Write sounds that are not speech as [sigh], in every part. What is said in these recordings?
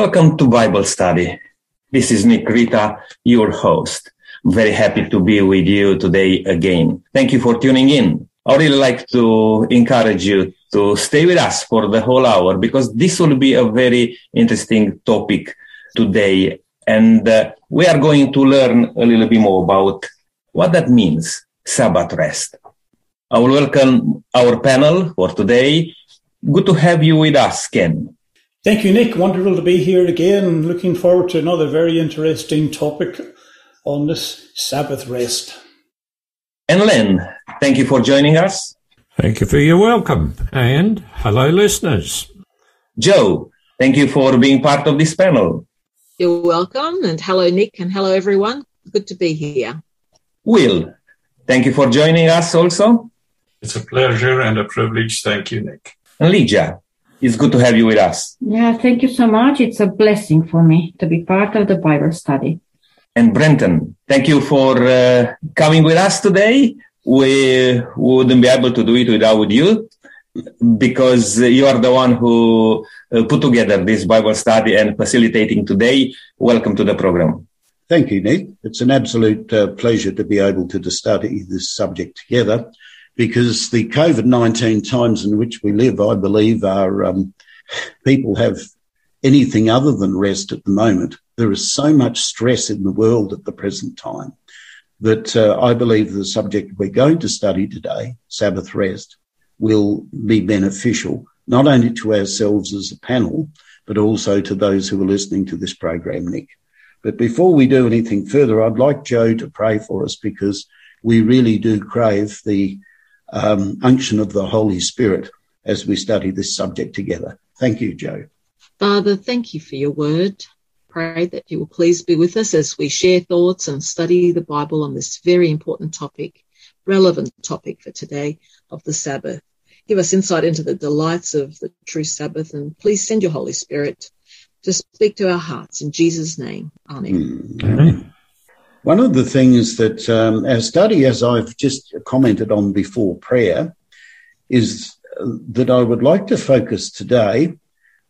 Welcome to Bible study. This is Nick Rita, your host. Very happy to be with you today again. Thank you for tuning in. I really like to encourage you to stay with us for the whole hour because this will be a very interesting topic today. And uh, we are going to learn a little bit more about what that means, Sabbath rest. I will welcome our panel for today. Good to have you with us, Ken. Thank you, Nick. Wonderful to be here again. Looking forward to another very interesting topic on this Sabbath rest. And Len, thank you for joining us. Thank you for your welcome. And hello, listeners. Joe, thank you for being part of this panel. You're welcome. And hello, Nick, and hello, everyone. Good to be here. Will, thank you for joining us also. It's a pleasure and a privilege. Thank you, Nick. And Lydia, it's good to have you with us. Yeah, thank you so much. It's a blessing for me to be part of the Bible study. And Brenton, thank you for uh, coming with us today. We wouldn't be able to do it without you because you are the one who uh, put together this Bible study and facilitating today. Welcome to the program. Thank you, Nick. It's an absolute uh, pleasure to be able to study this subject together because the COVID 19 times in which we live, I believe, are um, people have anything other than rest at the moment. There is so much stress in the world at the present time that uh, I believe the subject we're going to study today, Sabbath rest, will be beneficial not only to ourselves as a panel, but also to those who are listening to this program, Nick. But before we do anything further, I'd like Joe to pray for us because we really do crave the um, unction of the Holy Spirit as we study this subject together. Thank you, Joe. Father, thank you for your word. Pray that you will please be with us as we share thoughts and study the Bible on this very important topic, relevant topic for today of the Sabbath. Give us insight into the delights of the true Sabbath and please send your Holy Spirit to speak to our hearts in Jesus' name. Amen. Amen. One of the things that um, our study, as I've just commented on before prayer, is that I would like to focus today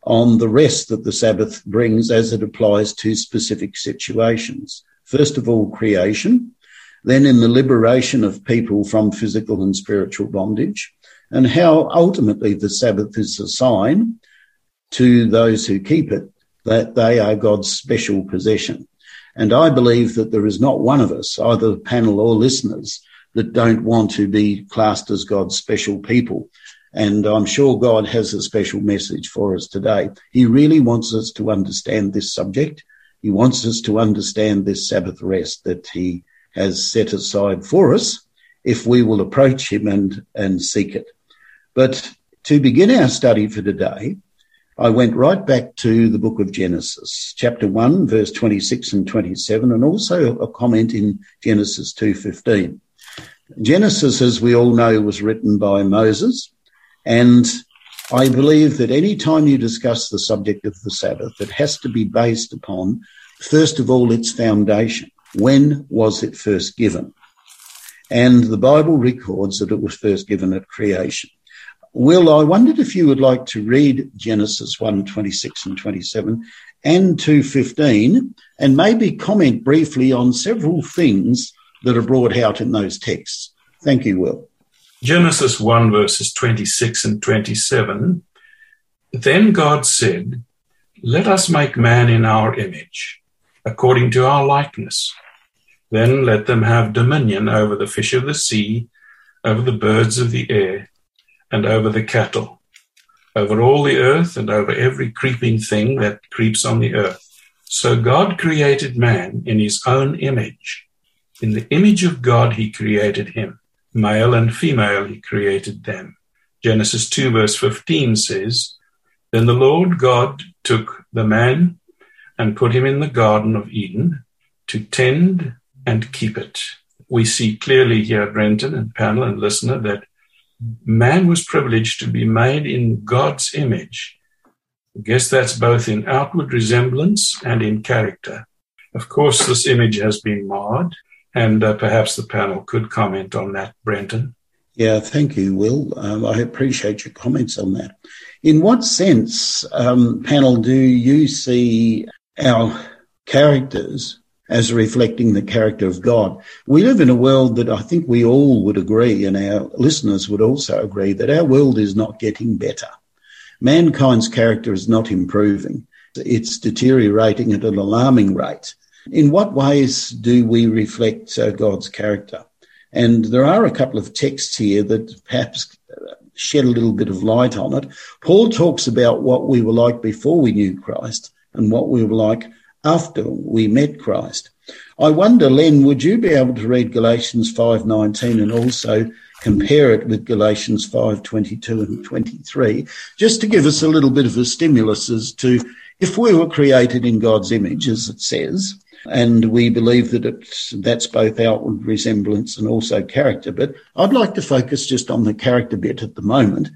on the rest that the Sabbath brings as it applies to specific situations. First of all, creation, then in the liberation of people from physical and spiritual bondage, and how ultimately the Sabbath is a sign to those who keep it that they are God's special possession. And I believe that there is not one of us, either panel or listeners, that don't want to be classed as God's special people. And I'm sure God has a special message for us today. He really wants us to understand this subject. He wants us to understand this Sabbath rest that he has set aside for us if we will approach him and, and seek it. But to begin our study for today, I went right back to the book of Genesis, chapter 1, verse 26 and 27, and also a comment in Genesis 2.15. Genesis, as we all know, was written by Moses, and I believe that any time you discuss the subject of the Sabbath, it has to be based upon, first of all, its foundation. When was it first given? And the Bible records that it was first given at creation. Will, I wondered if you would like to read Genesis 1, 26 and 27 and 2.15 and maybe comment briefly on several things that are brought out in those texts. Thank you, Will. Genesis 1, verses 26 and 27. Then God said, Let us make man in our image, according to our likeness. Then let them have dominion over the fish of the sea, over the birds of the air and over the cattle, over all the earth and over every creeping thing that creeps on the earth. So God created man in his own image. In the image of God, he created him. Male and female, he created them. Genesis 2 verse 15 says, Then the Lord God took the man and put him in the Garden of Eden to tend and keep it. We see clearly here, Brenton and panel and listener, that man was privileged to be made in God's image. I guess that's both in outward resemblance and in character. Of course, this image has been marred, and uh, perhaps the panel could comment on that, Brenton. Yeah, thank you, Will. Um, I appreciate your comments on that. In what sense, um, panel, do you see our characters as reflecting the character of God? We live in a world that I think we all would agree, and our listeners would also agree, that our world is not getting better. Mankind's character is not improving. It's deteriorating at an alarming rate. In what ways do we reflect uh, God's character? And there are a couple of texts here that perhaps shed a little bit of light on it. Paul talks about what we were like before we knew Christ and what we were like after we met Christ. I wonder, Len, would you be able to read Galatians 5:19 and also compare it with Galatians 5:22 and 23, just to give us a little bit of a stimulus as to if we were created in God's image, as it says, and we believe that it's, that's both outward resemblance and also character. But I'd like to focus just on the character bit at the moment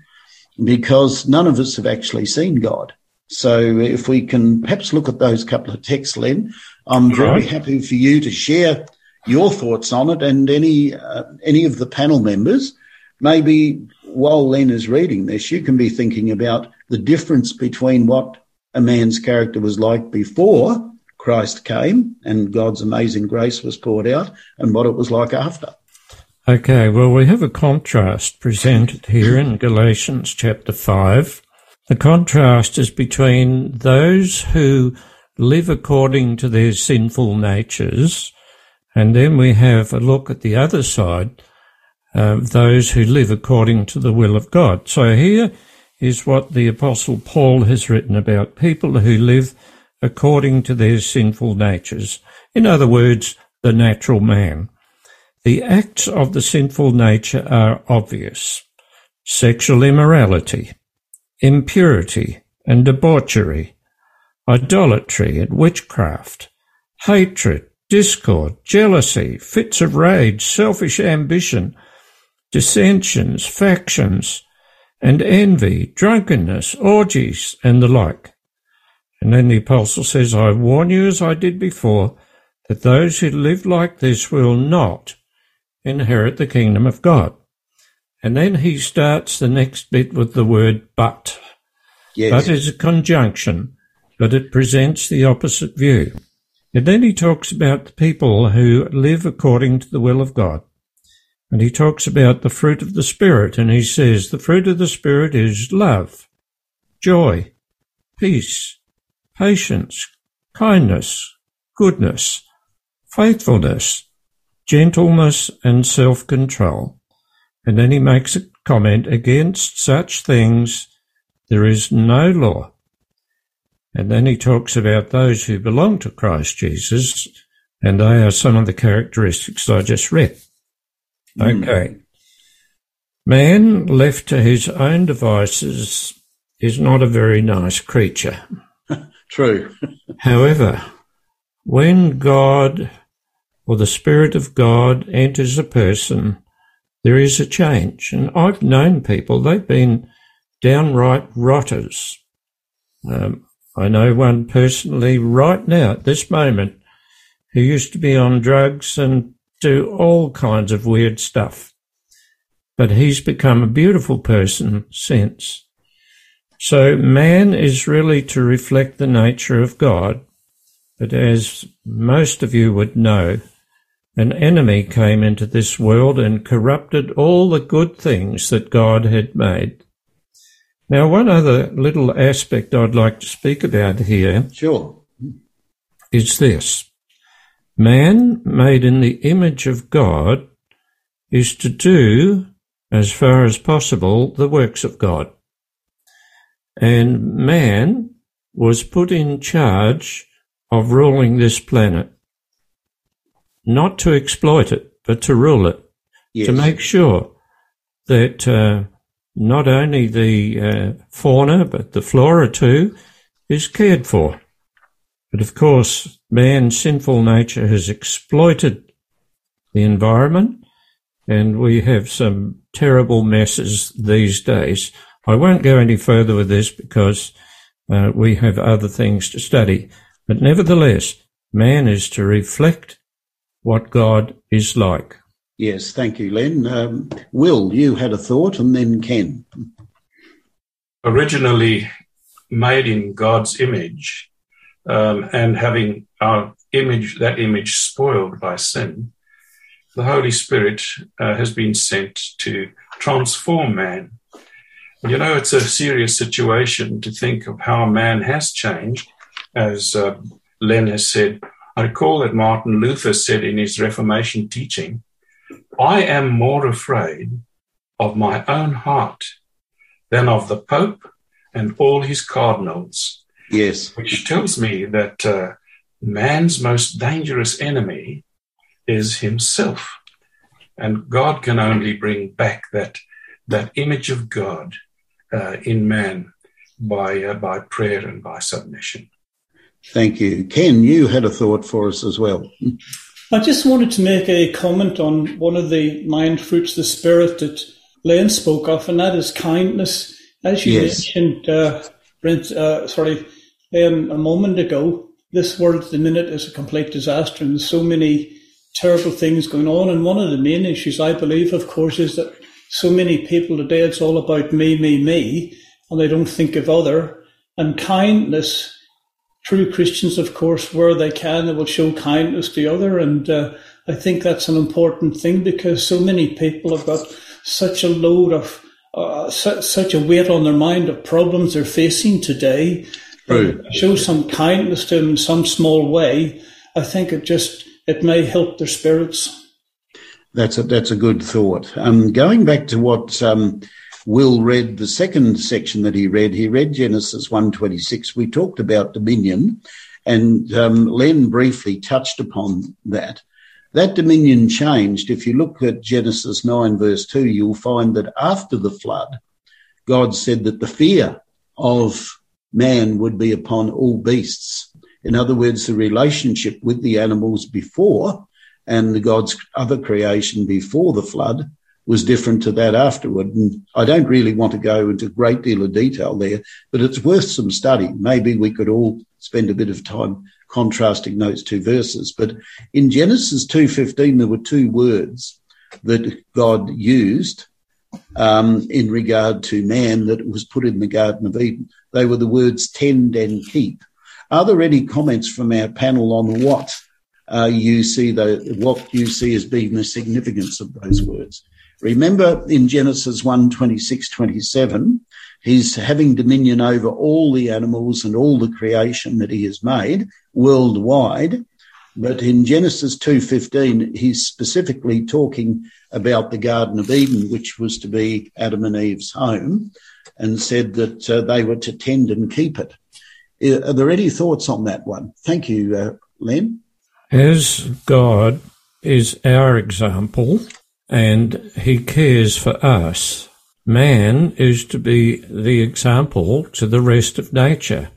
because none of us have actually seen God. So if we can perhaps look at those couple of texts, Len, I'm very right. happy for you to share your thoughts on it and any, uh, any of the panel members. Maybe while Len is reading this, you can be thinking about the difference between what a man's character was like before Christ came and God's amazing grace was poured out and what it was like after. Okay, well, we have a contrast presented here in Galatians chapter 5. The contrast is between those who live according to their sinful natures, and then we have a look at the other side, uh, those who live according to the will of God. So here is what the Apostle Paul has written about people who live according to their sinful natures. In other words, the natural man. The acts of the sinful nature are obvious. Sexual immorality, impurity and debauchery, idolatry and witchcraft, hatred, discord, jealousy, fits of rage, selfish ambition, dissensions, factions, and envy, drunkenness, orgies, and the like. And then the apostle says, I warn you as I did before, that those who live like this will not inherit the kingdom of God. And then he starts the next bit with the word but. Yes. But is a conjunction, but it presents the opposite view. And then he talks about the people who live according to the will of God. And he talks about the fruit of the Spirit, and he says the fruit of the Spirit is love, joy, peace, patience, kindness, goodness, faithfulness, gentleness, and self-control. And then he makes a comment, against such things there is no law. And then he talks about those who belong to Christ Jesus, and they are some of the characteristics I just read. Mm. Okay. Man left to his own devices is not a very nice creature. [laughs] True. However, when God or the Spirit of God enters a person, there is a change. And I've known people, they've been downright rotters. Um, I know one personally right now at this moment who used to be on drugs and do all kinds of weird stuff. But he's become a beautiful person since. So man is really to reflect the nature of God. But as most of you would know, an enemy came into this world and corrupted all the good things that God had made. Now, one other little aspect I'd like to speak about here sure. is this. Man, made in the image of God, is to do, as far as possible, the works of God. And man was put in charge of ruling this planet, not to exploit it, but to rule it, yes. to make sure that uh, not only the uh, fauna, but the flora too, is cared for. But of course, man's sinful nature has exploited the environment, and we have some terrible messes these days. I won't go any further with this because uh, we have other things to study. But nevertheless, man is to reflect what God is like. Yes, thank you, Len. Um, Will, you had a thought, and then Ken. Originally made in God's image, um, and having our image, that image spoiled by sin, the Holy Spirit uh, has been sent to transform man. You know, it's a serious situation to think of how man has changed, as uh, Len has said. I recall that Martin Luther said in his Reformation teaching, I am more afraid of my own heart than of the Pope and all his cardinals. Yes. Which tells me that uh, man's most dangerous enemy is himself. And God can only bring back that, that image of God uh, in man by, uh, by prayer and by submission. Thank you. Ken, you had a thought for us as well. [laughs] I just wanted to make a comment on one of the mind fruits the Spirit that Lane spoke of, and that is kindness. As you yes. mentioned, uh, Brent, uh, sorry, Len, a moment ago, this world at the minute is a complete disaster, and there's so many terrible things going on. And one of the main issues, I believe, of course, is that so many people today, it's all about me, me, me, and they don't think of other. And kindness true Christians, of course, where they can, they will show kindness to the other. And uh, I think that's an important thing because so many people have got such a load of, uh, su- such a weight on their mind of problems they're facing today. Show some kindness to them in some small way. I think it just, it may help their spirits. That's a, that's a good thought. Um, going back to what, um, Will read the second section that he read. He read Genesis 126. We talked about dominion and um, Len briefly touched upon that. That dominion changed. If you look at Genesis 9 verse 2, you'll find that after the flood, God said that the fear of man would be upon all beasts. In other words, the relationship with the animals before and the God's other creation before the flood was different to that afterward. And I don't really want to go into a great deal of detail there, but it's worth some study. Maybe we could all spend a bit of time contrasting those two verses. But in Genesis 2.15, there were two words that God used um, in regard to man that was put in the Garden of Eden. They were the words tend and keep. Are there any comments from our panel on what uh, you see the what you see as being the significance of those words? Remember in Genesis 1, 26, 27, he's having dominion over all the animals and all the creation that he has made worldwide. But in Genesis 2:15, he's specifically talking about the Garden of Eden, which was to be Adam and Eve's home, and said that uh, they were to tend and keep it. Are there any thoughts on that one? Thank you, uh, Len. As God is our example, and he cares for us. Man is to be the example to the rest of nature.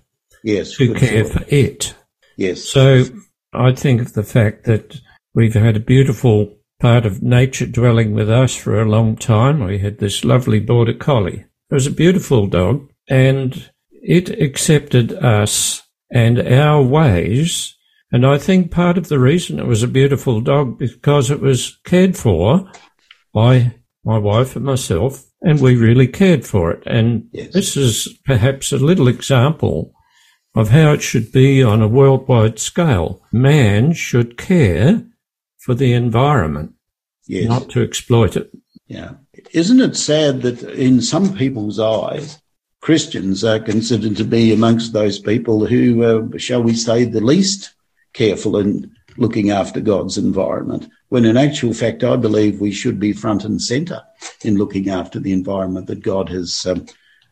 Yes. To care sure. for it. Yes. So I think of the fact that we've had a beautiful part of nature dwelling with us for a long time. We had this lovely border collie. It was a beautiful dog and it accepted us and our ways and I think part of the reason it was a beautiful dog because it was cared for by my wife and myself, and we really cared for it. And yes. this is perhaps a little example of how it should be on a worldwide scale. Man should care for the environment, yes. not to exploit it. Yeah. Isn't it sad that in some people's eyes, Christians are considered to be amongst those people who, uh, shall we say, the least careful in looking after God's environment, when in actual fact, I believe we should be front and centre in looking after the environment that God has um,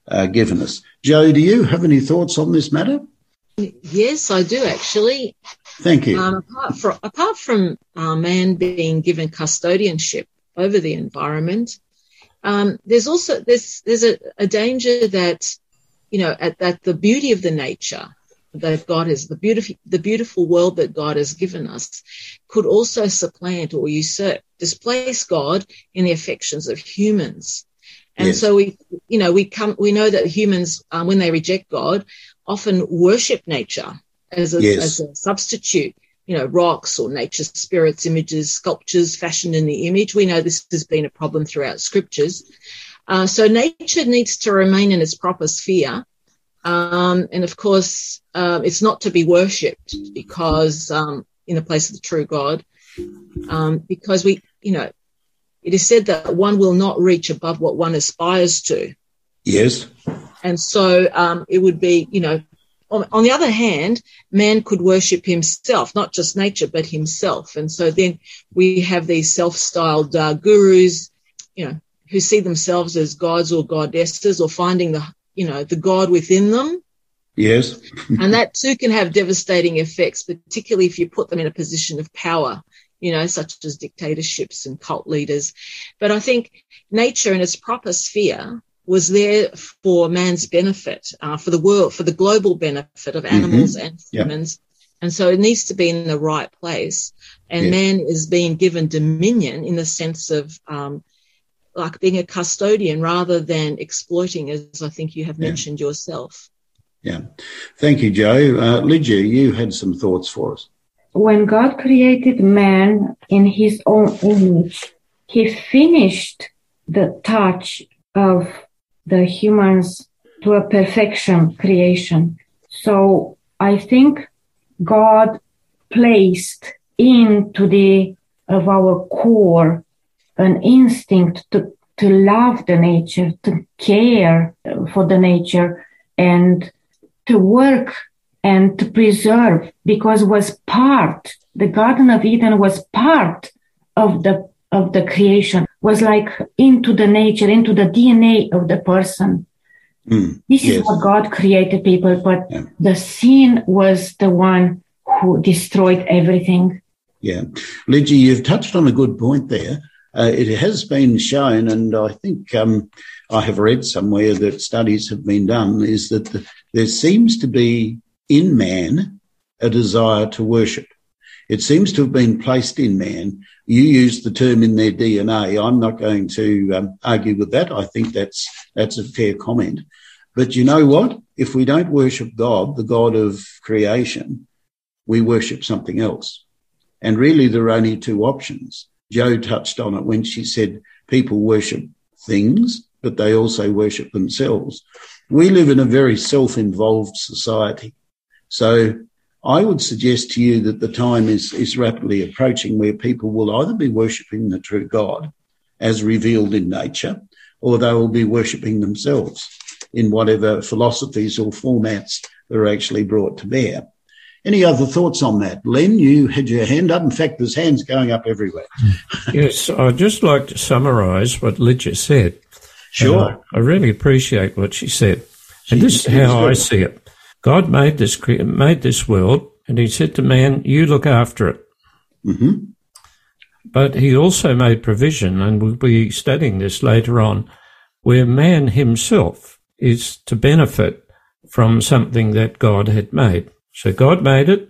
uh, given us. Joe, do you have any thoughts on this matter? Yes, I do actually. Thank you. Um, apart, from, apart from uh, man being given custodianship over the environment, um, there's also there's there's a, a danger that you know at, that the beauty of the nature that God has, the beautiful, the beautiful world that God has given us could also supplant or usurp, displace God in the affections of humans. And yes. so we, you know, we come, we know that humans, um, when they reject God, often worship nature as a, yes. as a substitute you know, rocks or nature spirits, images, sculptures fashioned in the image. We know this has been a problem throughout scriptures. Uh, so nature needs to remain in its proper sphere. Um, and of course, uh, it's not to be worshipped because um, in the place of the true God, um, because we, you know, it is said that one will not reach above what one aspires to. Yes. And so um, it would be, you know, on, on, the other hand, man could worship himself, not just nature, but himself. And so then we have these self-styled uh, gurus, you know, who see themselves as gods or goddesses or finding the, you know, the God within them. Yes. [laughs] and that too can have devastating effects, particularly if you put them in a position of power, you know, such as dictatorships and cult leaders. But I think nature in its proper sphere was there for man's benefit, uh, for the world, for the global benefit of animals mm-hmm. and humans. Yep. And so it needs to be in the right place. And yes. man is being given dominion in the sense of, um, like being a custodian rather than exploiting, as I think you have yeah. mentioned yourself. Yeah. Thank you, Joe. Uh, Lydia, you had some thoughts for us. When God created man in his own image, he finished the touch of the humans to a perfection creation. So I think God placed into the of our core an instinct to to love the nature, to care for the nature, and to work and to preserve because was part the garden of eden was part of the of the creation was like into the nature into the dna of the person mm, this yes. is what god created people but yeah. the sin was the one who destroyed everything yeah Lydia, you've touched on a good point there uh, it has been shown, and I think um, I have read somewhere that studies have been done, is that the, there seems to be in man a desire to worship. It seems to have been placed in man. You used the term in their DNA. I'm not going to um, argue with that. I think that's that's a fair comment. But you know what? If we don't worship God, the God of creation, we worship something else. And really, there are only two options. Joe touched on it when she said people worship things, but they also worship themselves. We live in a very self-involved society. So I would suggest to you that the time is, is rapidly approaching where people will either be worshipping the true God as revealed in nature, or they will be worshipping themselves in whatever philosophies or formats that are actually brought to bear. Any other thoughts on that? Len, you had your hand up. In fact, there's hands going up everywhere. [laughs] yes, I'd just like to summarise what Lydia said. Sure. Uh, I really appreciate what she said. She, and this is how I see it. God made this made this world, and He said to man, "You look after it." Mm-hmm. But He also made provision, and we'll be studying this later on, where man himself is to benefit from something that God had made. So God made it,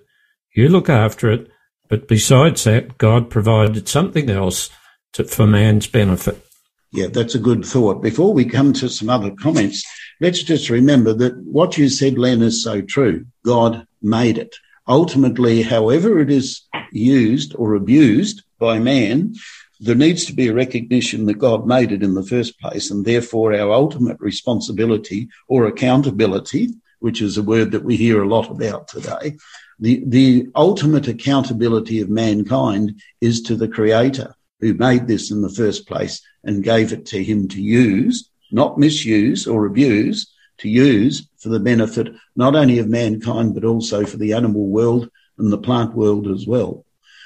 you look after it, but besides that, God provided something else to, for man's benefit. Yeah, that's a good thought. Before we come to some other comments, let's just remember that what you said, Len, is so true. God made it. Ultimately, however it is used or abused by man, there needs to be a recognition that God made it in the first place, and therefore our ultimate responsibility or accountability, which is a word that we hear a lot about today, the, the ultimate accountability of mankind is to the creator who made this in the first place and gave it to him to use, not misuse or abuse, to use for the benefit not only of mankind, but also for the animal world and the plant world as well.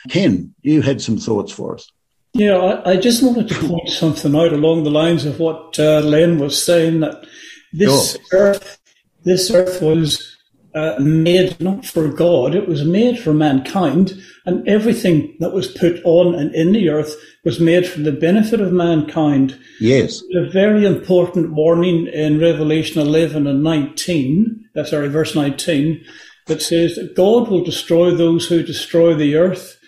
Ken, you had some thoughts for us. Yeah, I, I just wanted to point something out along the lines of what uh, Len was saying that this sure. earth, this earth was uh, made not for God, it was made for mankind, and everything that was put on and in the earth was made for the benefit of mankind. Yes. a very important warning in Revelation 11 and 19, that's sorry, verse 19, that says that God will destroy those who destroy the earth.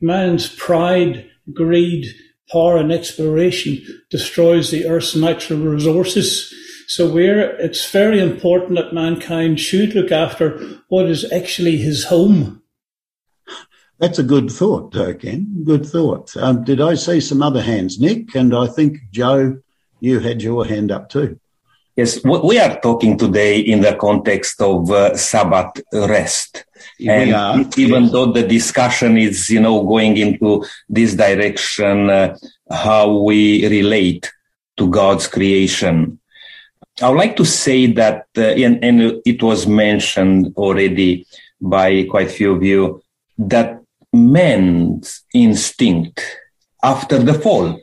Man's pride, greed, power, and exploration destroys the earth's natural resources so where it's very important that mankind should look after what is actually his home. That's a good thought, uh, Ken. Good thought. Um, did I see some other hands, Nick? And I think Joe, you had your hand up too. Yes, we are talking today in the context of uh, Sabbath rest. And even though the discussion is, you know, going into this direction, uh, how we relate to God's creation. I would like to say that, uh, and, and it was mentioned already by quite a few of you, that man's instinct after the fall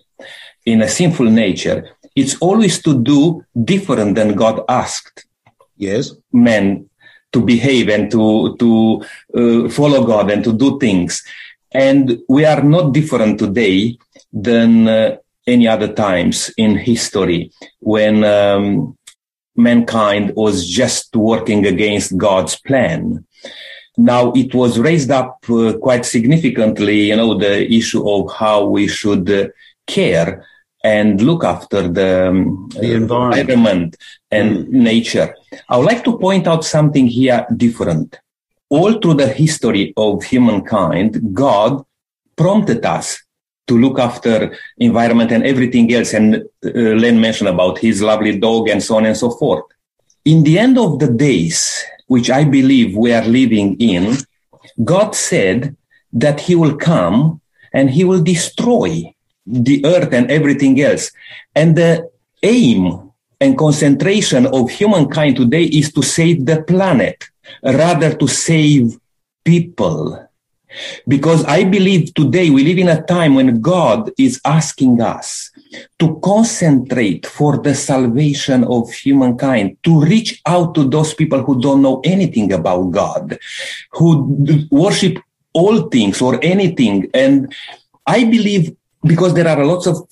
in a sinful nature, it's always to do different than God asked. Yes. Men to behave and to, to uh, follow God and to do things. And we are not different today than uh, any other times in history when um, mankind was just working against God's plan. Now it was raised up uh, quite significantly, you know, the issue of how we should uh, care and look after the, um, the environment. environment. and mm. nature. I would like to point out something here different. All through the history of humankind, God prompted us to look after environment and everything else. And uh, Len mentioned about his lovely dog and so on and so forth. In the end of the days, which I believe we are living in, God said that he will come and he will destroy the earth and everything else. And the aim and concentration of humankind today is to save the planet rather to save people. Because I believe today we live in a time when God is asking us to concentrate for the salvation of humankind, to reach out to those people who don't know anything about God, who worship all things or anything. And I believe because there are lots of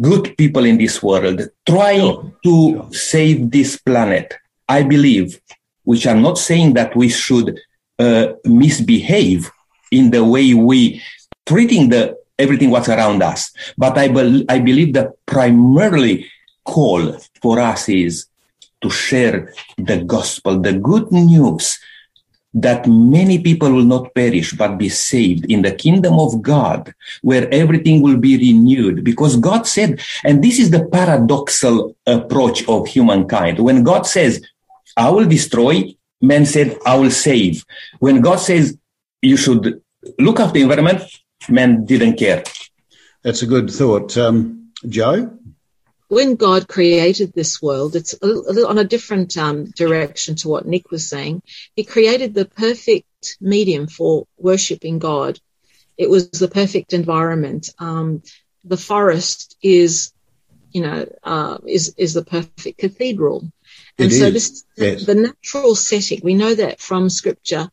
good people in this world trying to save this planet. I believe, which I'm not saying that we should uh, misbehave in the way we treating the everything what's around us, but I, be- I believe the primarily call for us is to share the gospel, the good news that many people will not perish but be saved in the kingdom of God where everything will be renewed. Because God said and this is the paradoxal approach of humankind. When God says I will destroy man said I will save. When God says you should look after the environment man didn't care that's a good thought um, Joe when God created this world, it's a, a, on a different um, direction to what Nick was saying. He created the perfect medium for worshipping God. It was the perfect environment. Um, the forest is, you know, uh, is is the perfect cathedral, and it so is. this yes. the natural setting. We know that from Scripture.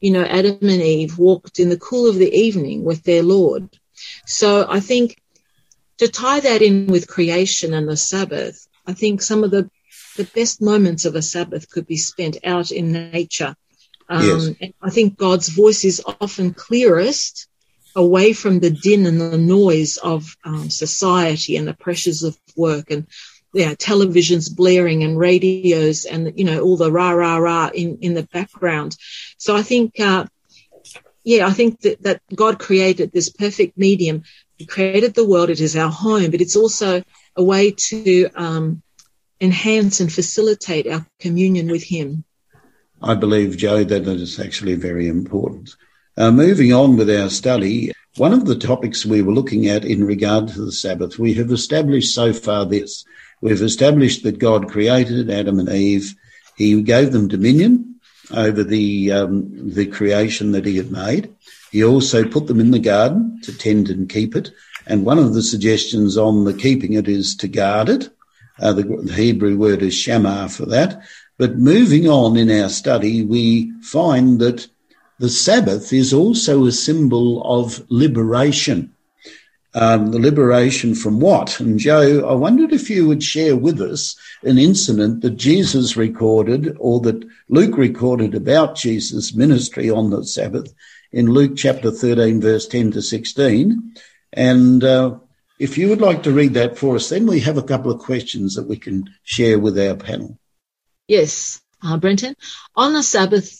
You know, Adam and Eve walked in the cool of the evening with their Lord. So I think to tie that in with creation and the Sabbath, I think some of the, the best moments of a Sabbath could be spent out in nature. Um, yes. I think God's voice is often clearest away from the din and the noise of um, society and the pressures of work and know, televisions blaring and radios and you know all the rah rah rah in in the background. So I think. Uh, yeah, I think that, that God created this perfect medium he created the world. It is our home, but it's also a way to um, enhance and facilitate our communion with Him. I believe, Joe, that it is actually very important. Uh, moving on with our study, one of the topics we were looking at in regard to the Sabbath, we have established so far this. We've established that God created Adam and Eve. He gave them dominion over the um, the creation that He had made. He also put them in the garden to tend and keep it. And one of the suggestions on the keeping it is to guard it. Uh, the, the, Hebrew word is shamar for that. But moving on in our study, we find that the Sabbath is also a symbol of liberation. Um, the liberation from what? And Joe, I wondered if you would share with us an incident that Jesus recorded or that Luke recorded about Jesus' ministry on the Sabbath in Luke chapter 13, verse 10 to 16. And uh, if you would like to read that for us, then we have a couple of questions that we can share with our panel. Yes, uh, Brenton. On the Sabbath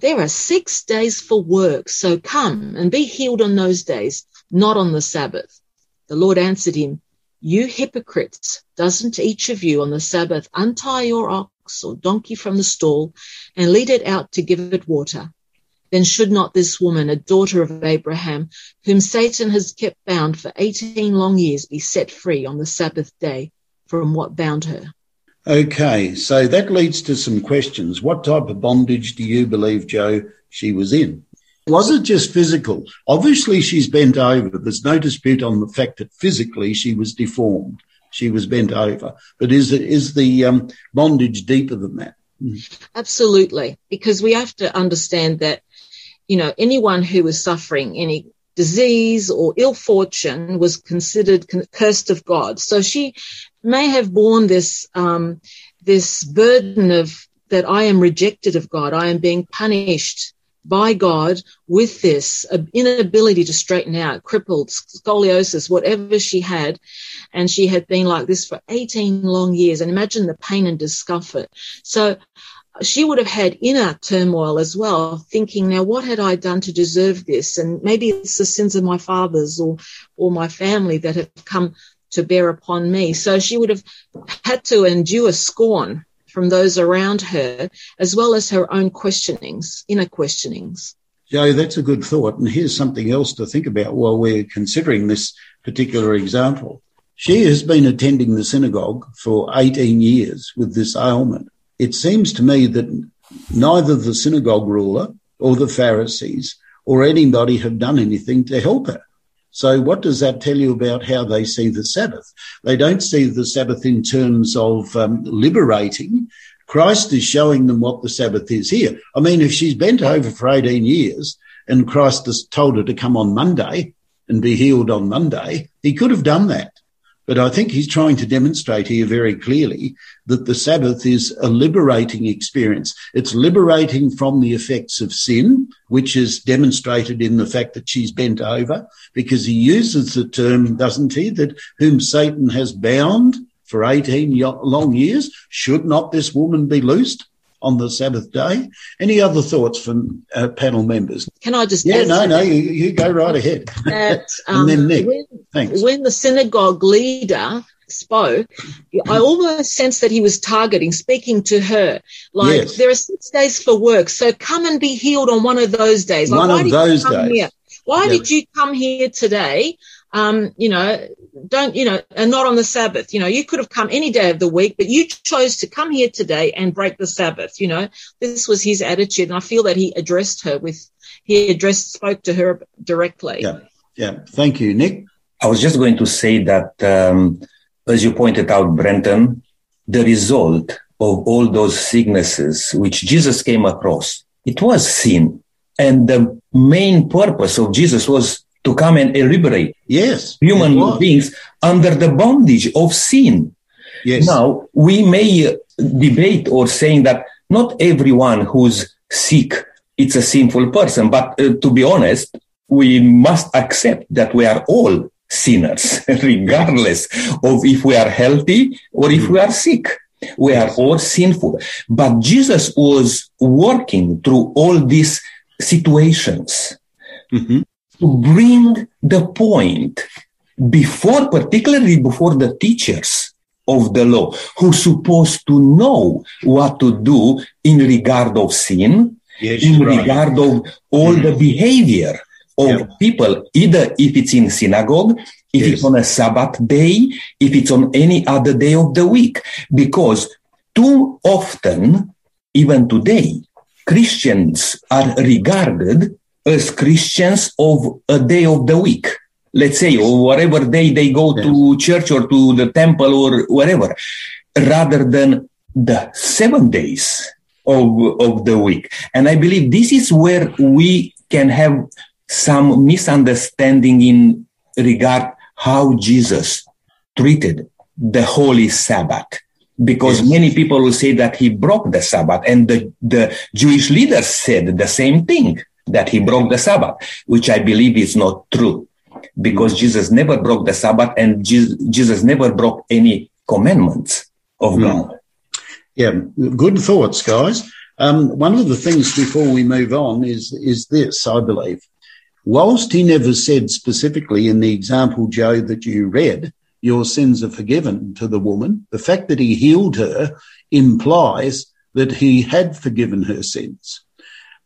there are six days for work, so come and be healed on those days, not on the Sabbath. The Lord answered him, You hypocrites, doesn't each of you on the Sabbath untie your ox or donkey from the stall and lead it out to give it water? Then should not this woman, a daughter of Abraham, whom Satan has kept bound for 18 long years, be set free on the Sabbath day from what bound her? Okay, so that leads to some questions. What type of bondage do you believe, Joe, she was in? Was it just physical? Obviously, she's bent over. There's no dispute on the fact that physically she was deformed. She was bent over. But is it, is the um, bondage deeper than that? Absolutely, because we have to understand that, you know, anyone who was suffering any disease or ill fortune was considered cursed of God. So she may have borne this um, this burden of that I am rejected of God. I am being punished by God with this inability to straighten out, crippled, scoliosis, whatever she had. And she had been like this for 18 long years. And imagine the pain and discomfort. So she would have had inner turmoil as well, thinking, now what had I done to deserve this? And maybe it's the sins of my fathers or, or my family that have come to bear upon me. So she would have had to endure scorn from those around her, as well as her own questionings, inner questionings. Joe, that's a good thought. And here's something else to think about while we're considering this particular example. She has been attending the synagogue for 18 years with this ailment it seems to me that neither the synagogue ruler or the Pharisees or anybody have done anything to help her. So what does that tell you about how they see the Sabbath? They don't see the Sabbath in terms of um, liberating. Christ is showing them what the Sabbath is here. I mean, if she's bent over for 18 years and Christ has told her to come on Monday and be healed on Monday, he could have done that. But I think he's trying to demonstrate here very clearly that the Sabbath is a liberating experience. It's liberating from the effects of sin, which is demonstrated in the fact that she's bent over, because he uses the term, doesn't he, that whom Satan has bound for 18 long years, should not this woman be loosed? On the Sabbath day. Any other thoughts from uh, panel members? Can I just? Yeah, no, no, you, you, go right ahead. That, um, [laughs] and then Nick, when, thanks. When the synagogue leader spoke, I almost sensed that he was targeting, speaking to her. Like, yes. there are six days for work, so come and be healed on one of those days. Like, one of those days. Here? Why yeah. did you come here today? Um, you know, don't, you know, and not on the Sabbath. You know, you could have come any day of the week, but you chose to come here today and break the Sabbath. You know, this was his attitude. And I feel that he addressed her with, he addressed, spoke to her directly. Yeah. Yeah. Thank you, Nick. I was just going to say that, um, as you pointed out, Brenton, the result of all those sicknesses which Jesus came across, it was sin. And the main purpose of Jesus was to come and liberate yes, human beings under the bondage of sin. Yes. Now, we may debate or saying that not everyone who's sick it's a sinful person, but uh, to be honest, we must accept that we are all sinners, [laughs] regardless of if we are healthy or if we are sick. We are all sinful. But Jesus was working through all these situations mm-hmm. To bring the point before, particularly before the teachers of the law, who supposed to know what to do in regard of sin, yes, in right. regard of all mm-hmm. the behavior of yep. people, either if it's in synagogue, if yes. it's on a Sabbath day, if it's on any other day of the week, because too often, even today, Christians are regarded as Christians of a day of the week. Let's say, or whatever day they go yes. to church or to the temple or whatever, rather than the seven days of, of the week. And I believe this is where we can have some misunderstanding in regard how Jesus treated the holy Sabbath. Because yes. many people will say that he broke the Sabbath and the, the Jewish leaders said the same thing, that he broke the Sabbath, which I believe is not true. Because mm. Jesus never broke the Sabbath and Jesus never broke any commandments of mm. God. Yeah, good thoughts, guys. Um, one of the things before we move on is is this, I believe. Whilst he never said specifically in the example, Joe, that you read, your sins are forgiven to the woman, the fact that he healed her implies that he had forgiven her sins.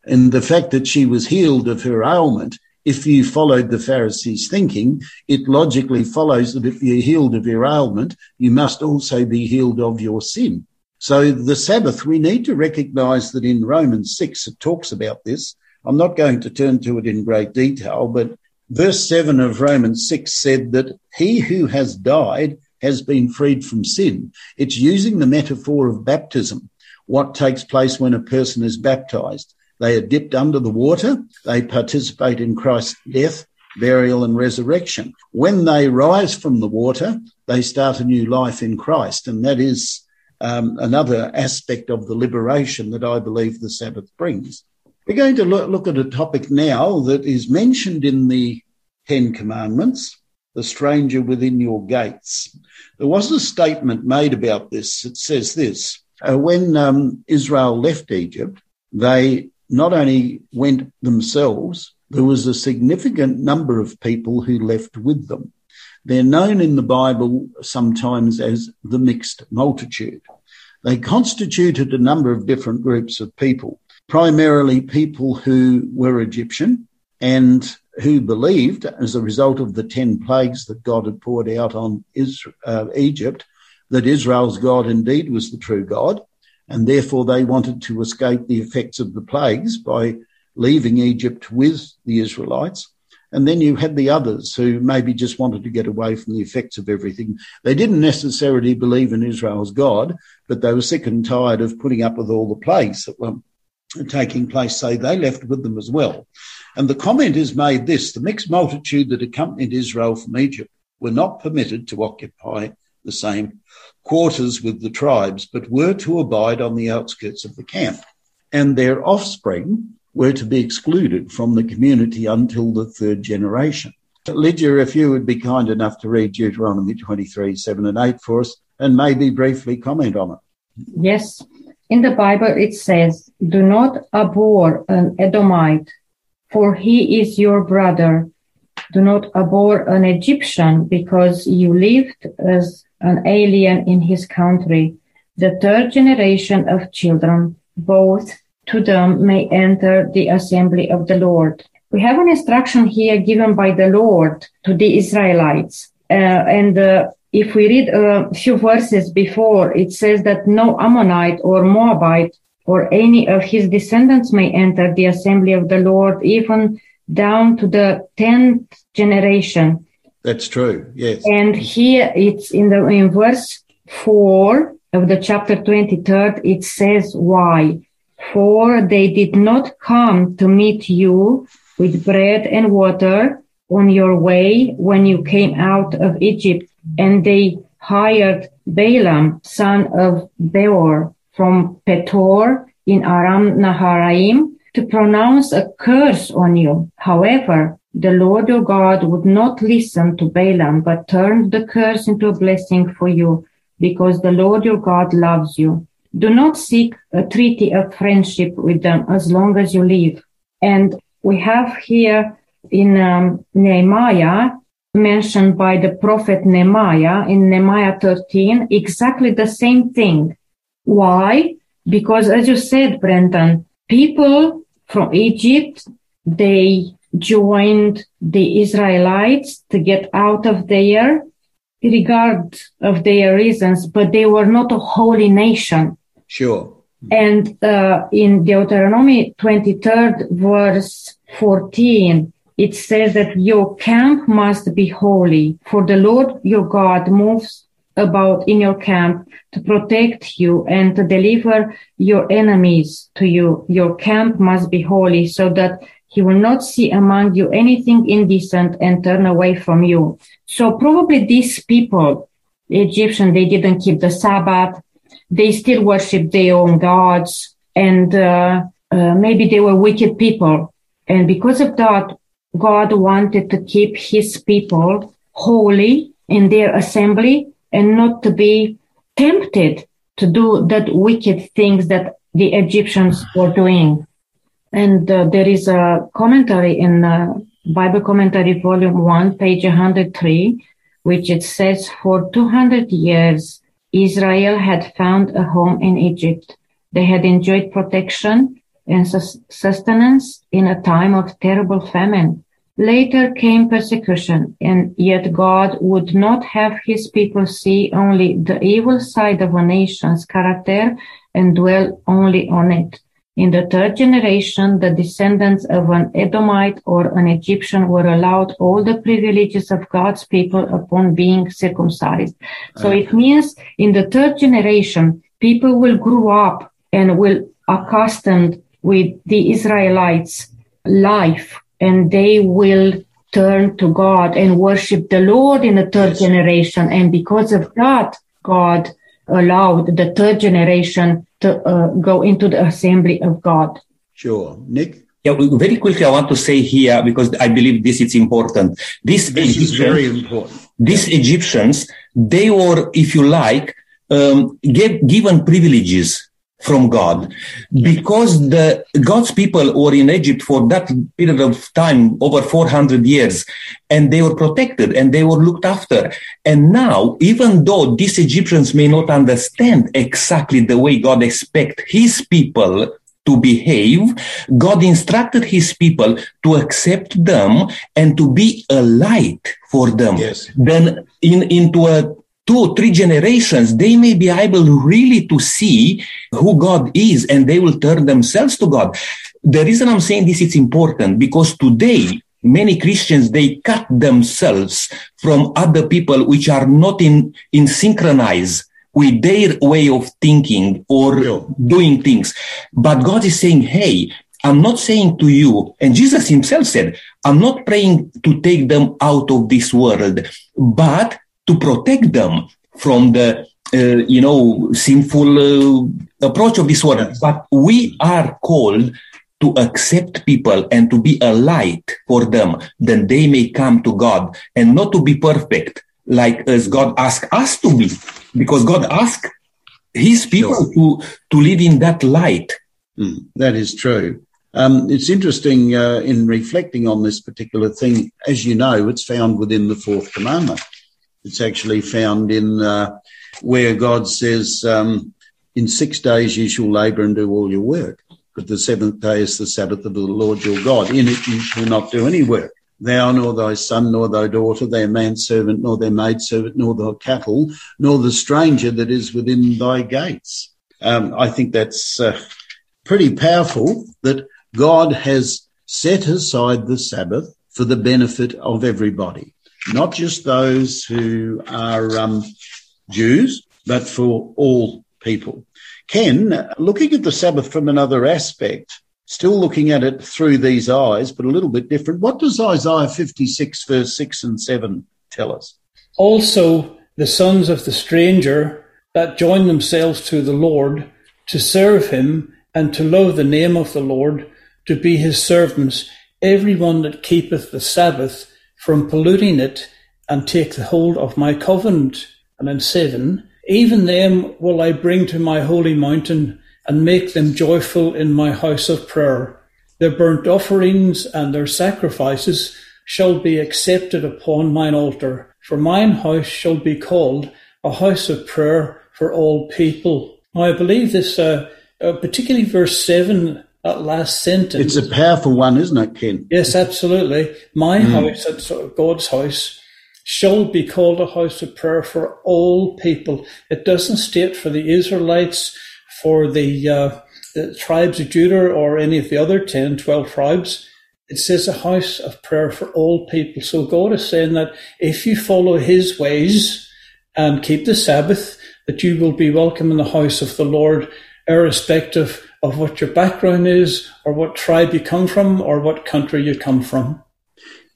And the fact that she was healed of her ailment, if you followed the Pharisees' thinking, it logically follows that if you're healed of your ailment, you must also be healed of your sin. So the Sabbath, we need to recognize that in Romans 6, it talks about this. I'm not going to turn to it in great detail, but verse 7 of Romans 6 said that he who has died has been freed from sin. It's using the metaphor of baptism, what takes place when a person is baptized. They are dipped under the water. They participate in Christ's death, burial and resurrection. When they rise from the water, they start a new life in Christ. And that is um, another aspect of the liberation that I believe the Sabbath brings. We're going to look, at a topic now that is mentioned in the Ten Commandments, the stranger within your gates. There was a statement made about this. It says this, uh, when um, Israel left Egypt, they not only went themselves, there was a significant number of people who left with them. They're known in the Bible sometimes as the mixed multitude. They constituted a number of different groups of people, primarily people who were Egyptian and who believed, as a result of the 10 plagues that God had poured out on Israel, uh, Egypt, that Israel's God indeed was the true God. And therefore they wanted to escape the effects of the plagues by leaving Egypt with the Israelites. And then you had the others who maybe just wanted to get away from the effects of everything. They didn't necessarily believe in Israel's God, but they were sick and tired of putting up with all the plagues that were taking place. So they left with them as well. And the comment is made this, the mixed multitude that accompanied Israel from Egypt were not permitted to occupy the same quarters with the tribes, but were to abide on the outskirts of the camp. And their offspring were to be excluded from the community until the third generation. Lydia, if you would be kind enough to read Deuteronomy 23, 7 and 8 for us and maybe briefly comment on it. Yes. In the Bible, it says, do not abhor an Edomite, for he is your brother. Do not abhor an Egyptian because you lived as an alien in his country. The third generation of children, both to them may enter the assembly of the Lord. We have an instruction here given by the Lord to the Israelites. Uh, and uh, if we read a few verses before, it says that no Ammonite or Moabite or any of his descendants may enter the assembly of the Lord, even down to the 10th generation. That's true. Yes. And here it's in the, in verse four of the chapter 23rd, it says why for they did not come to meet you with bread and water on your way when you came out of Egypt, and they hired Balaam, son of Beor, from Petor in Aram Naharaim, to pronounce a curse on you. However, the Lord your God would not listen to Balaam, but turned the curse into a blessing for you, because the Lord your God loves you. Do not seek a treaty of friendship with them as long as you live. And we have here in um, Nehemiah mentioned by the prophet Nehemiah in Nehemiah 13 exactly the same thing. Why? Because as you said, Brendan, people from Egypt, they joined the Israelites to get out of there regard of their reasons, but they were not a holy nation. Sure. And uh, in Deuteronomy 23rd verse 14, it says that your camp must be holy, for the Lord your God moves about in your camp to protect you and to deliver your enemies to you. Your camp must be holy so that he will not see among you anything indecent and turn away from you. So probably these people, the Egyptians, they didn't keep the Sabbath. They still worship their own gods and uh, uh, maybe they were wicked people. And because of that, God wanted to keep his people holy in their assembly and not to be tempted to do that wicked things that the Egyptians were doing. And uh, there is a commentary in uh, Bible Commentary Volume 1, page 103, which it says, For 200 years, Israel had found a home in Egypt. They had enjoyed protection and sustenance in a time of terrible famine. Later came persecution, and yet God would not have his people see only the evil side of a nation's character and dwell only on it. In the third generation, the descendants of an Edomite or an Egyptian were allowed all the privileges of God's people upon being circumcised. So uh-huh. it means in the third generation, people will grow up and will accustomed with the Israelites life and they will turn to God and worship the Lord in the third generation. And because of that, God allowed the third generation to uh, go into the assembly of God. Sure. Nick? Yeah, very quickly, I want to say here because I believe this is important. This, this is very important. These Egyptians, they were, if you like, um, get, given privileges from God because the God's people were in Egypt for that period of time, over 400 years, and they were protected and they were looked after. And now, even though these Egyptians may not understand exactly the way God expects his people to behave, God instructed his people to accept them and to be a light for them. Yes. Then in, into a two, or three generations, they may be able really to see who God is and they will turn themselves to God. The reason I'm saying this is important because today, many Christians, they cut themselves from other people which are not in, in synchronize with their way of thinking or Yeah. doing things. But God is saying, Hey, I'm not saying to you, and Jesus himself said, I'm not praying to take them out of this world, but to protect them from the, uh, you know, sinful uh, approach of this world. But we are called to accept people and to be a light for them, then they may come to God and not to be perfect like as God asked us to be, because God asked his people to, to live in that light. Mm, that is true. Um, it's interesting uh, in reflecting on this particular thing. As you know, it's found within the fourth commandment. It's actually found in uh, where God says, um, "In six days you shall labour and do all your work, but the seventh day is the Sabbath of the Lord your God. In it you shall not do any work." Thou nor thy son nor thy daughter, their manservant nor their maidservant nor thy cattle, nor the stranger that is within thy gates. Um, I think that's uh, pretty powerful that God has set aside the Sabbath for the benefit of everybody, not just those who are um, Jews, but for all people. Ken, looking at the Sabbath from another aspect, still looking at it through these eyes, but a little bit different, what does Isaiah 56, verse 6 and 7 tell us? Also, the sons of the stranger that join themselves to the Lord to serve him and to love the name of the Lord, to be his servants, every one that keepeth the Sabbath from polluting it and take the hold of my covenant. And in seven, even them will I bring to my holy mountain and make them joyful in my house of prayer. Their burnt offerings and their sacrifices shall be accepted upon mine altar, for mine house shall be called a house of prayer for all people. Now, I believe this, uh, uh, particularly verse 7, that last sentence. It's a powerful one, isn't it, Ken? Yes, absolutely. My house, that's sort of God's house, shall be called a house of prayer for all people. It doesn't state for the Israelites, for the, uh, the tribes of Judah or any of the other 10, 12 tribes. It says a house of prayer for all people. So God is saying that if you follow his ways, and keep the Sabbath, that you will be welcome in the house of the Lord, irrespective of what your background is, or what tribe you come from, or what country you come from.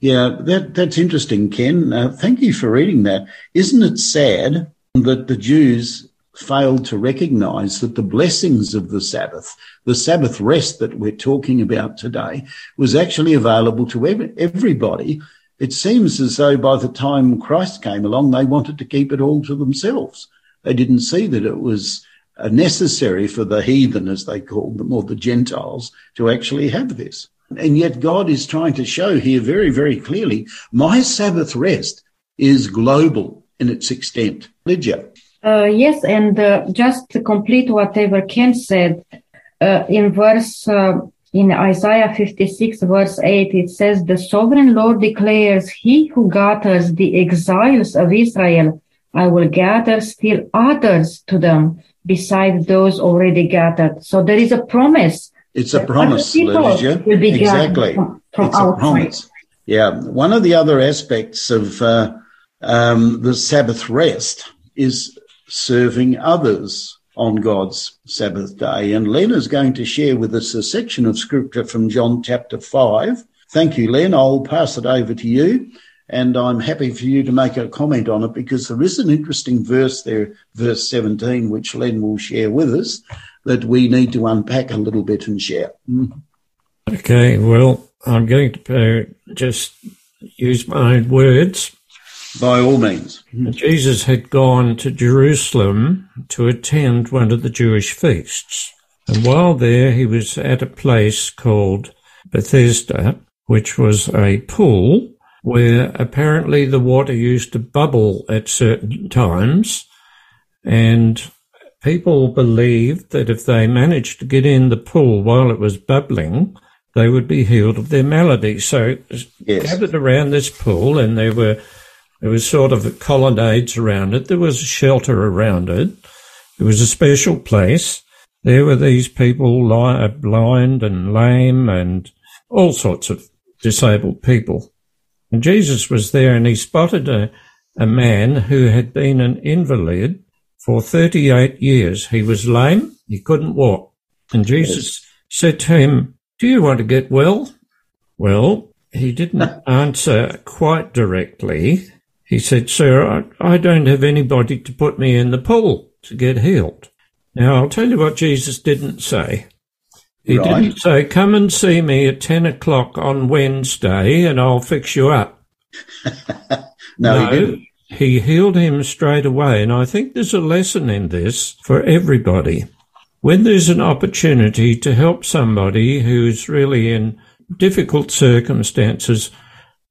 Yeah, that, that's interesting, Ken. Uh, thank you for reading that. Isn't it sad that the Jews failed to recognize that the blessings of the Sabbath, the Sabbath rest that we're talking about today, was actually available to everybody. It seems as though by the time Christ came along, they wanted to keep it all to themselves. They didn't see that it was necessary for the heathen, as they called them, or the Gentiles, to actually have this. And yet God is trying to show here very, very clearly, my Sabbath rest is global in its extent. Lydia. Uh, yes, and uh, just to complete whatever Ken said, uh, in verse, uh, in Isaiah 56 verse 8, it says, the sovereign Lord declares, he who gathers the exiles of Israel, I will gather still others to them beside those already gathered. So there is a promise. It's a promise, Lydia. Exactly. From, from it's outside. a promise. Yeah. One of the other aspects of uh, um, the Sabbath rest is serving others on God's Sabbath day. And Len is going to share with us a section of scripture from John chapter 5. Thank you, Len. I'll pass it over to you. And I'm happy for you to make a comment on it because there is an interesting verse there, verse 17, which Len will share with us that we need to unpack a little bit and share. Mm. Okay, well, I'm going to uh, just use my own words by all means. Jesus had gone to Jerusalem to attend one of the Jewish feasts. And while there, he was at a place called Bethesda, which was a pool where apparently the water used to bubble at certain times. And people believed that if they managed to get in the pool while it was bubbling, they would be healed of their malady. So yes. gathered around this pool and there were there was sort of colonnades around it. There was a shelter around it. It was a special place. There were these people li- blind and lame and all sorts of disabled people. And Jesus was there and he spotted a, a man who had been an invalid for 38 years. He was lame. He couldn't walk. And Jesus said to him, do you want to get well? Well, he didn't [laughs] answer quite directly. He said, Sir, I, I don't have anybody to put me in the pool to get healed. Now, I'll tell you what Jesus didn't say. He right. didn't say, Come and see me at 10 o'clock on Wednesday and I'll fix you up. no, [laughs] no, he didn't. He healed him straight away. And I think there's a lesson in this for everybody. When there's an opportunity to help somebody who's really in difficult circumstances,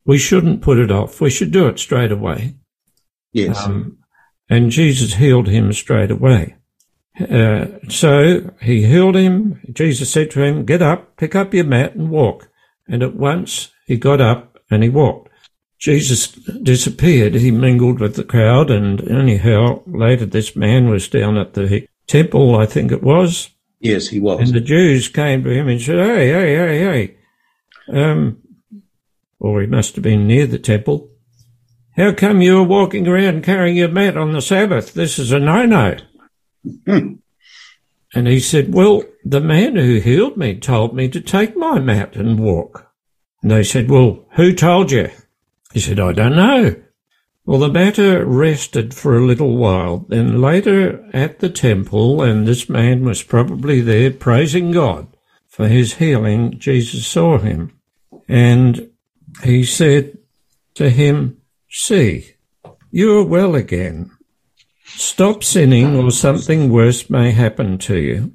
we shouldn't put it off. We should do it straight away. Yes. Um, and Jesus healed him straight away. Uh, so he healed him. Jesus said to him, get up, pick up your mat and walk. And at once he got up and he walked. Jesus disappeared. He mingled with the crowd and anyhow, later this man was down at the temple, I think it was. Yes, he was. And the Jews came to him and said, hey, hey, hey, hey, um, or he must have been near the temple. How come you are walking around carrying your mat on the Sabbath? This is a no-no. Hmm. And he said, well, the man who healed me told me to take my mat and walk. And they said, well, who told you? He said, I don't know. Well, the matter rested for a little while. Then later at the temple, and this man was probably there praising God for his healing, Jesus saw him. And he said to him, See, you are well again. Stop sinning or something worse may happen to you.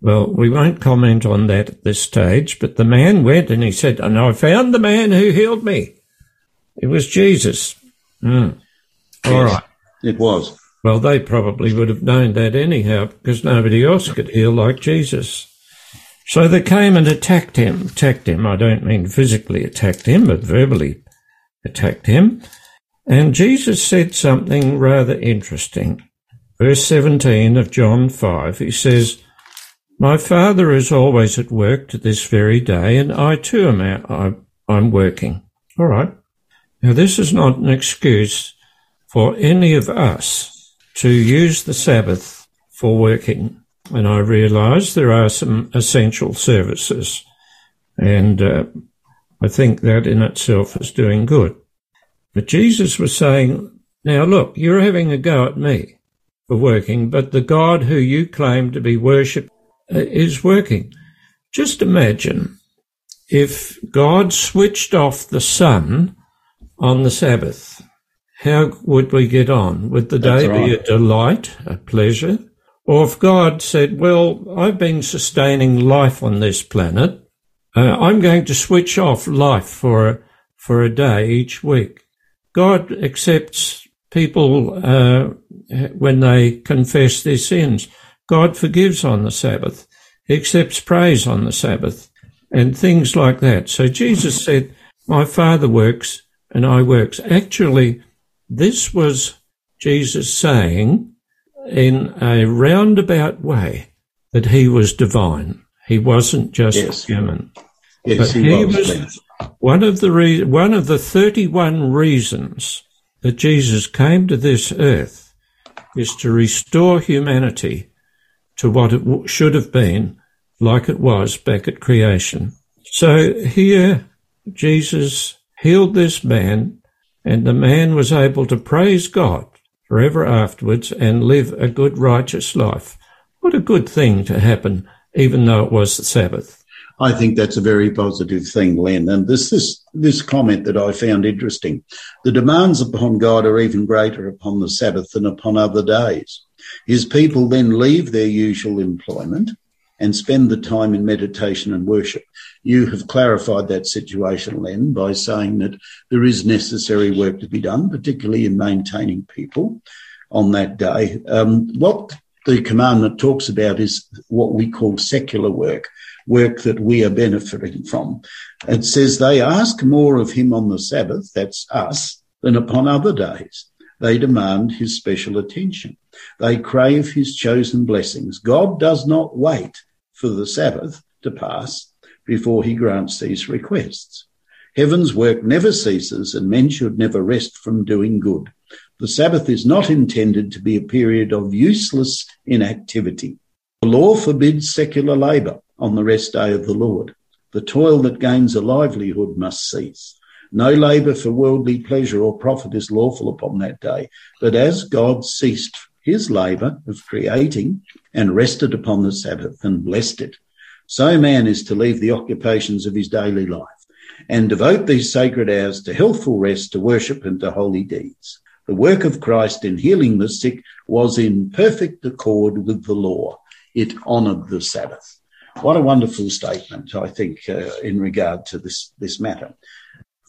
Well, we won't comment on that at this stage, but the man went and he said, and I found the man who healed me. It was Jesus. Mm. All yes, right. It was. Well, they probably would have known that anyhow because nobody else could heal like Jesus. So they came and attacked him. Attacked him. I don't mean physically attacked him, but verbally attacked him. And Jesus said something rather interesting. Verse 17 of John 5, he says, My Father is always at work to this very day, and I too am out, I, I'm working. All right. Now, this is not an excuse for any of us to use the Sabbath for working. And I realise there are some essential services, and uh, I think that in itself is doing good. But Jesus was saying, now look, you're having a go at me for working, but the God who you claim to be worshipped uh, is working. Just imagine if God switched off the sun on the Sabbath. How would we get on? Would the day right. be a delight, a pleasure? Or if God said, well, I've been sustaining life on this planet, uh, I'm going to switch off life for, for a day each week. God accepts people uh, when they confess their sins. God forgives on the Sabbath. He accepts praise on the Sabbath and things like that. So Jesus said, my Father works and I works. Actually, this was Jesus saying in a roundabout way that he was divine. He wasn't just yes. human. Yes, but he, was, was one of the re- one of the 31 reasons that Jesus came to this earth is to restore humanity to what it w- should have been like it was back at creation. So here Jesus healed this man and the man was able to praise God forever afterwards and live a good righteous life. What a good thing to happen even though it was the Sabbath. I think that's a very positive thing, Len. And this, this, this comment that I found interesting. The demands upon God are even greater upon the Sabbath than upon other days. His people then leave their usual employment and spend the time in meditation and worship. You have clarified that situation, Len, by saying that there is necessary work to be done, particularly in maintaining people on that day. Um, what the commandment talks about is what we call secular work, work that we are benefiting from. It says they ask more of him on the Sabbath, that's us, than upon other days. They demand his special attention. They crave his chosen blessings. God does not wait for the Sabbath to pass before he grants these requests. Heaven's work never ceases and men should never rest from doing good. The Sabbath is not intended to be a period of useless inactivity. The law forbids secular labour on the rest day of the Lord. The toil that gains a livelihood must cease. No labour for worldly pleasure or profit is lawful upon that day. But as God ceased his labour of creating and rested upon the Sabbath and blessed it, so man is to leave the occupations of his daily life and devote these sacred hours to healthful rest, to worship and to holy deeds. The work of Christ in healing the sick was in perfect accord with the law. It honoured the Sabbath. What a wonderful statement, I think, uh, in regard to this, this matter.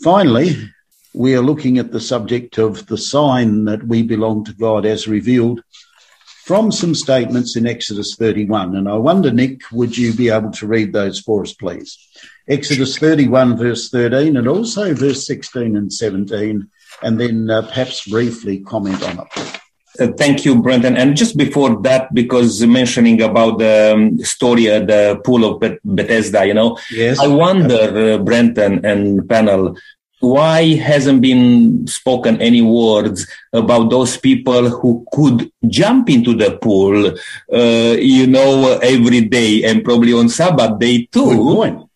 Finally, we are looking at the subject of the sign that we belong to God as revealed from some statements in Exodus 31. And I wonder, Nick, would you be able to read those for us, please? Exodus 31, verse 13, and also verse 16 and 17, and then uh, perhaps briefly comment on it. Uh, thank you, Brendan. And just before that, because mentioning about the um, story at the pool of Bethesda, you know, yes. I wonder, uh, Brendan and panel, why hasn't been spoken any words about those people who could jump into the pool, uh, you know, every day and probably on Sabbath day too?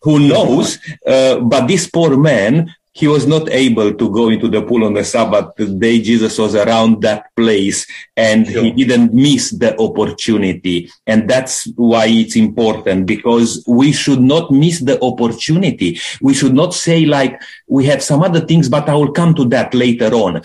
Who knows? Uh, but this poor man he was not able to go into the pool on the Sabbath the day Jesus was around that place and sure. he didn't miss the opportunity. And that's why it's important because we should not miss the opportunity. We should not say like, we have some other things, but I will come to that later on.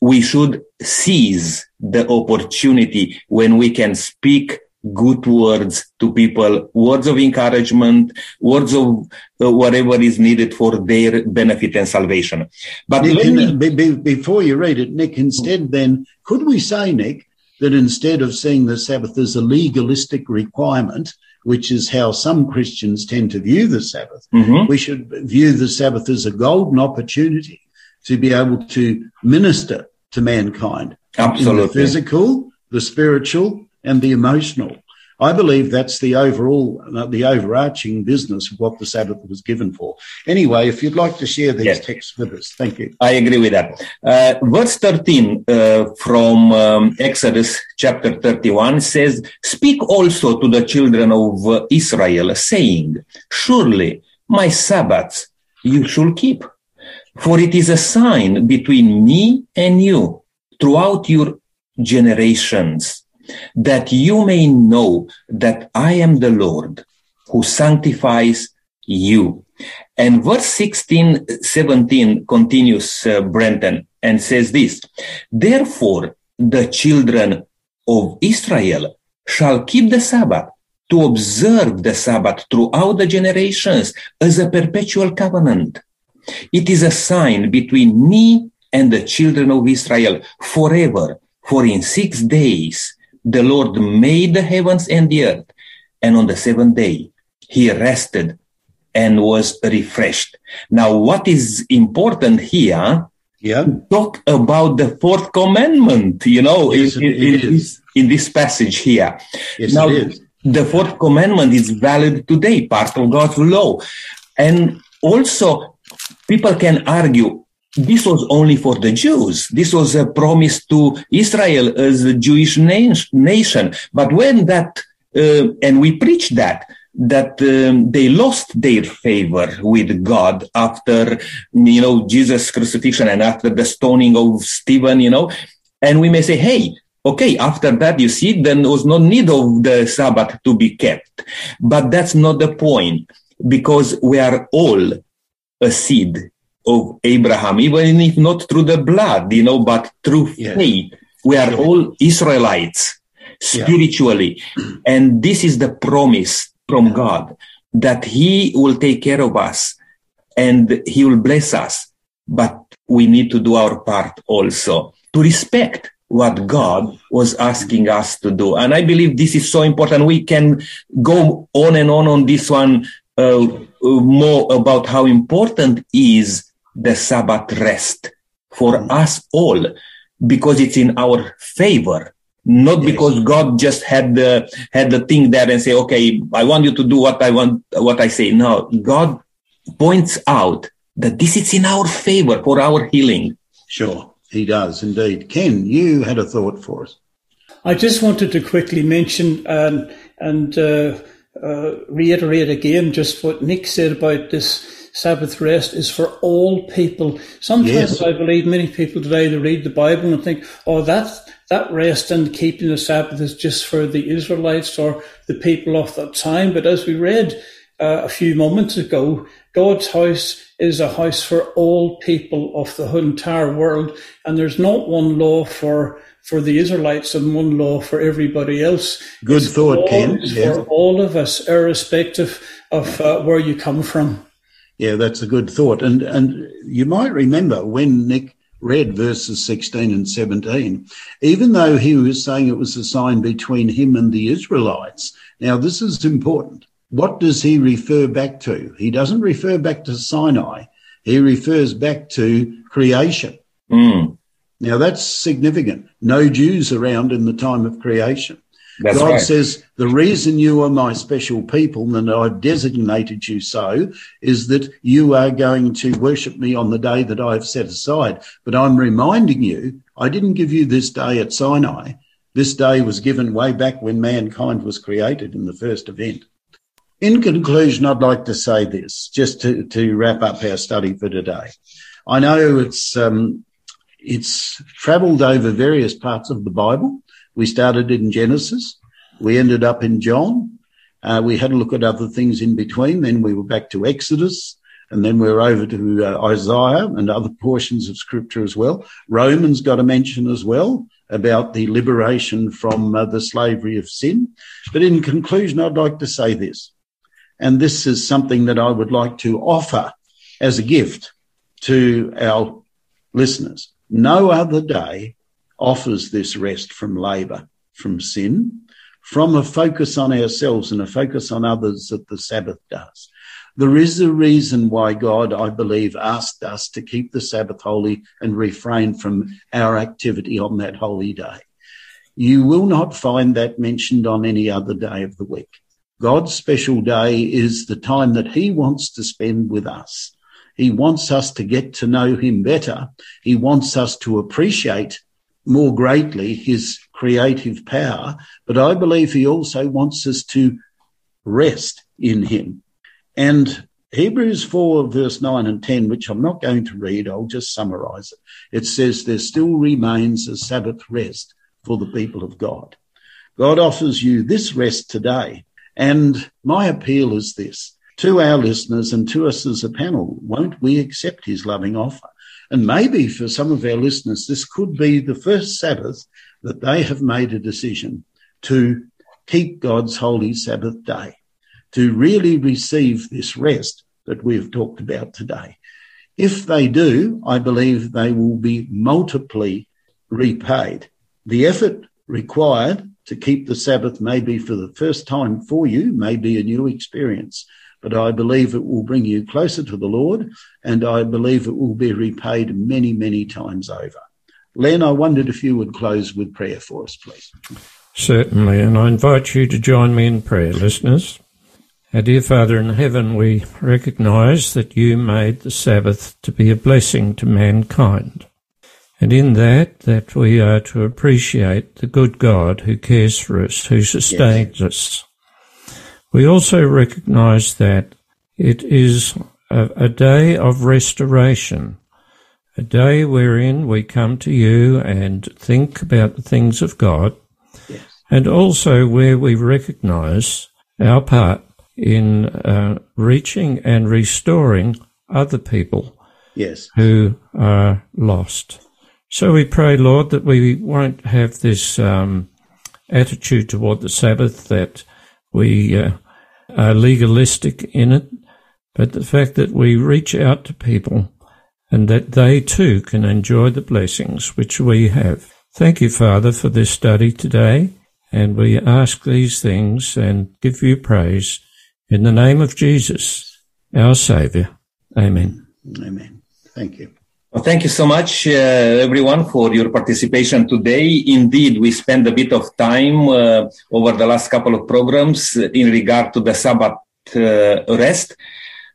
We should seize the opportunity when we can speak good words to people, words of encouragement, words of uh, whatever is needed for their benefit and salvation. But Nick, be, before you read it, Nick, instead then, could we say, Nick, that instead of seeing the Sabbath as a legalistic requirement, which is how some Christians tend to view the Sabbath, mm-hmm. we should view the Sabbath as a golden opportunity to be able to minister to mankind. Absolutely. In the physical, the spiritual, and the emotional. I believe that's the overall, uh, the overarching business of what the Sabbath was given for. Anyway, if you'd like to share these yes. texts with us, thank you. I agree with that. Uh, verse 13 uh, from um, Exodus chapter 31 says, Speak also to the children of uh, Israel, saying, Surely my Sabbaths you shall keep, for it is a sign between me and you throughout your generations that you may know that I am the Lord who sanctifies you. And verse 16, 17 continues, uh, Brendan, and says this, Therefore, the children of Israel shall keep the Sabbath to observe the Sabbath throughout the generations as a perpetual covenant. It is a sign between me and the children of Israel forever. For in six days the Lord made the heavens and the earth, and on the seventh day he rested and was refreshed. Now, what is important here? Yeah. Talk about the fourth commandment, you know, yes, in, in, this, in, this, passage here. Yes, now, the fourth commandment is valid today, part of God's law. And also, people can argue this was only for the Jews. This was a promise to Israel as a Jewish nation. But when that, uh, and we preach that, that um, they lost their favor with God after, you know, Jesus' crucifixion and after the stoning of Stephen, you know, and we may say, hey, okay, after that, you see, then there was no need of the Sabbath to be kept. But that's not the point because we are all a seed of Abraham, even if not through the blood, you know, but through yes. faith. We are all Israelites spiritually. Yeah. And this is the promise from God that He will take care of us and He will bless us. But we need to do our part also to respect what God was asking us to do. And I believe this is so important. We can go on and on on this one uh, uh more about how important is the Sabbath rest for mm. us all because it's in our favor not yes. because God just had the had the thing there and say, okay, I want you to do what I want, what I say. No, God points out that this is in our favor for our healing. Sure, He does indeed. Ken, you had a thought for us. I just wanted to quickly mention and and uh, uh, reiterate again just what Nick said about this Sabbath rest is for all people. Sometimes yes. I believe many people today they read the Bible and think, oh, that that rest and keeping the Sabbath is just for the Israelites or the people of that time. But as we read uh, a few moments ago, God's house is a house for all people of the entire world, and there's not one law for for the Israelites and one law for everybody else. Good it's thought, Ken. Yeah. For all of us, irrespective of uh, where you come from. Yeah, that's a good thought. And and you might remember when Nick read verses 16 and 17, even though he was saying it was a sign between him and the Israelites. Now, this is important. What does he refer back to? He doesn't refer back to Sinai. He refers back to creation. Mm. Now that's significant. No Jews around in the time of creation. That's God right. says, the reason you are my special people and I've designated you so is that you are going to worship me on the day that I've set aside. But I'm reminding you, I didn't give you this day at Sinai. This day was given way back when mankind was created in the first event. In conclusion, I'd like to say this, just to, to wrap up our study for today. I know it's, um, it's traveled over various parts of the Bible. We started in Genesis. We ended up in John. Uh, we had a look at other things in between. Then we were back to Exodus and then we are over to uh, Isaiah and other portions of scripture as well. Romans got a mention as well about the liberation from uh, the slavery of sin. But in conclusion, I'd like to say this, and this is something that I would like to offer as a gift to our listeners. No other day offers this rest from labour, from sin, from a focus on ourselves and a focus on others that the Sabbath does. There is a reason why God, I believe, asked us to keep the Sabbath holy and refrain from our activity on that holy day. you will not find that mentioned on any other day of the week. God's special day is the time that he wants to spend with us. He wants us to get to know him better. He wants us to appreciate more greatly his creative power. But I believe he also wants us to rest in him. And Hebrews 4 verse 9 and 10, which I'm not going to read, I'll just summarize it. It says there still remains a Sabbath rest for the people of God. God offers you this rest today. And my appeal is this to our listeners and to us as a panel, won't we accept his loving offer? And maybe for some of our listeners, this could be the first Sabbath that they have made a decision to keep God's holy Sabbath day, to really receive this rest that we've talked about today. If they do, I believe they will be multiply repaid. The effort required to keep the Sabbath maybe for the first time for you may be a new experience, but I believe it will bring you closer to the Lord and I believe it will be repaid many, many times over. Len, I wondered if you would close with prayer for us, please. Certainly, and I invite you to join me in prayer, listeners. Our dear Father in heaven, we recognize that you made the Sabbath to be a blessing to mankind. And in that, that we are to appreciate the good God who cares for us, who sustains yes. us. We also recognize that it is a, a, day of restoration, a day wherein we come to you and think about the things of God, yes. and also where we recognize our part in uh, reaching and restoring other people yes. who are lost. So we pray, Lord, that we won't have this um, attitude toward the Sabbath that we uh, are legalistic in it, but the fact that we reach out to people and that they too can enjoy the blessings which we have. Thank you, Father, for this study today, and we ask these things and give you praise in the name of Jesus, our Saviour. Amen. Amen. Thank you. Well, thank you so much, uh, everyone, for your participation today. Indeed, we spent a bit of time uh, over the last couple of programs in regard to the Sabbath uh, rest.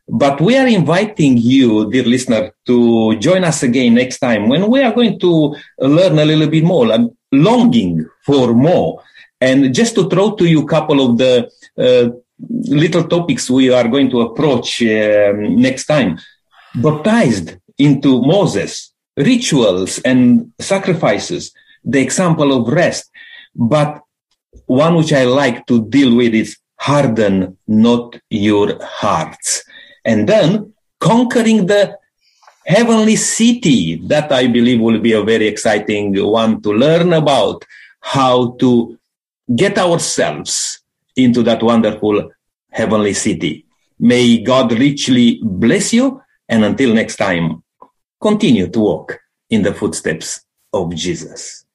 But we are inviting you, dear listener, to join us again next time when we are going to learn a little bit more, I'm longing for more. And just to throw to you a couple of the uh, little topics we are going to approach uh, next time. Baptized into Moses, rituals and sacrifices, the example of rest. But one which I like to deal with is harden not your hearts. And then conquering the heavenly city that I believe will be a very exciting one to learn about how to get ourselves into that wonderful heavenly city. May God richly bless you. And until next time, continue to walk in the footsteps of Jesus.